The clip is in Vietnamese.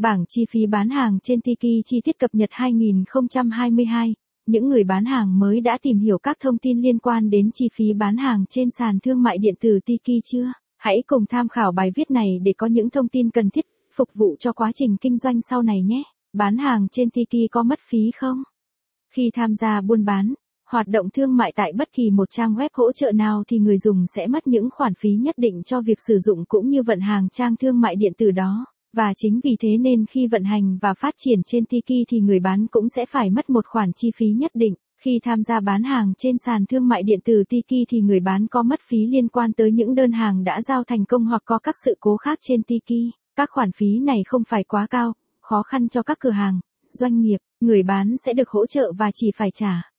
Bảng chi phí bán hàng trên Tiki chi tiết cập nhật 2022. Những người bán hàng mới đã tìm hiểu các thông tin liên quan đến chi phí bán hàng trên sàn thương mại điện tử Tiki chưa? Hãy cùng tham khảo bài viết này để có những thông tin cần thiết phục vụ cho quá trình kinh doanh sau này nhé. Bán hàng trên Tiki có mất phí không? Khi tham gia buôn bán, hoạt động thương mại tại bất kỳ một trang web hỗ trợ nào thì người dùng sẽ mất những khoản phí nhất định cho việc sử dụng cũng như vận hàng trang thương mại điện tử đó. Và chính vì thế nên khi vận hành và phát triển trên Tiki thì người bán cũng sẽ phải mất một khoản chi phí nhất định. Khi tham gia bán hàng trên sàn thương mại điện tử Tiki thì người bán có mất phí liên quan tới những đơn hàng đã giao thành công hoặc có các sự cố khác trên Tiki. Các khoản phí này không phải quá cao, khó khăn cho các cửa hàng, doanh nghiệp, người bán sẽ được hỗ trợ và chỉ phải trả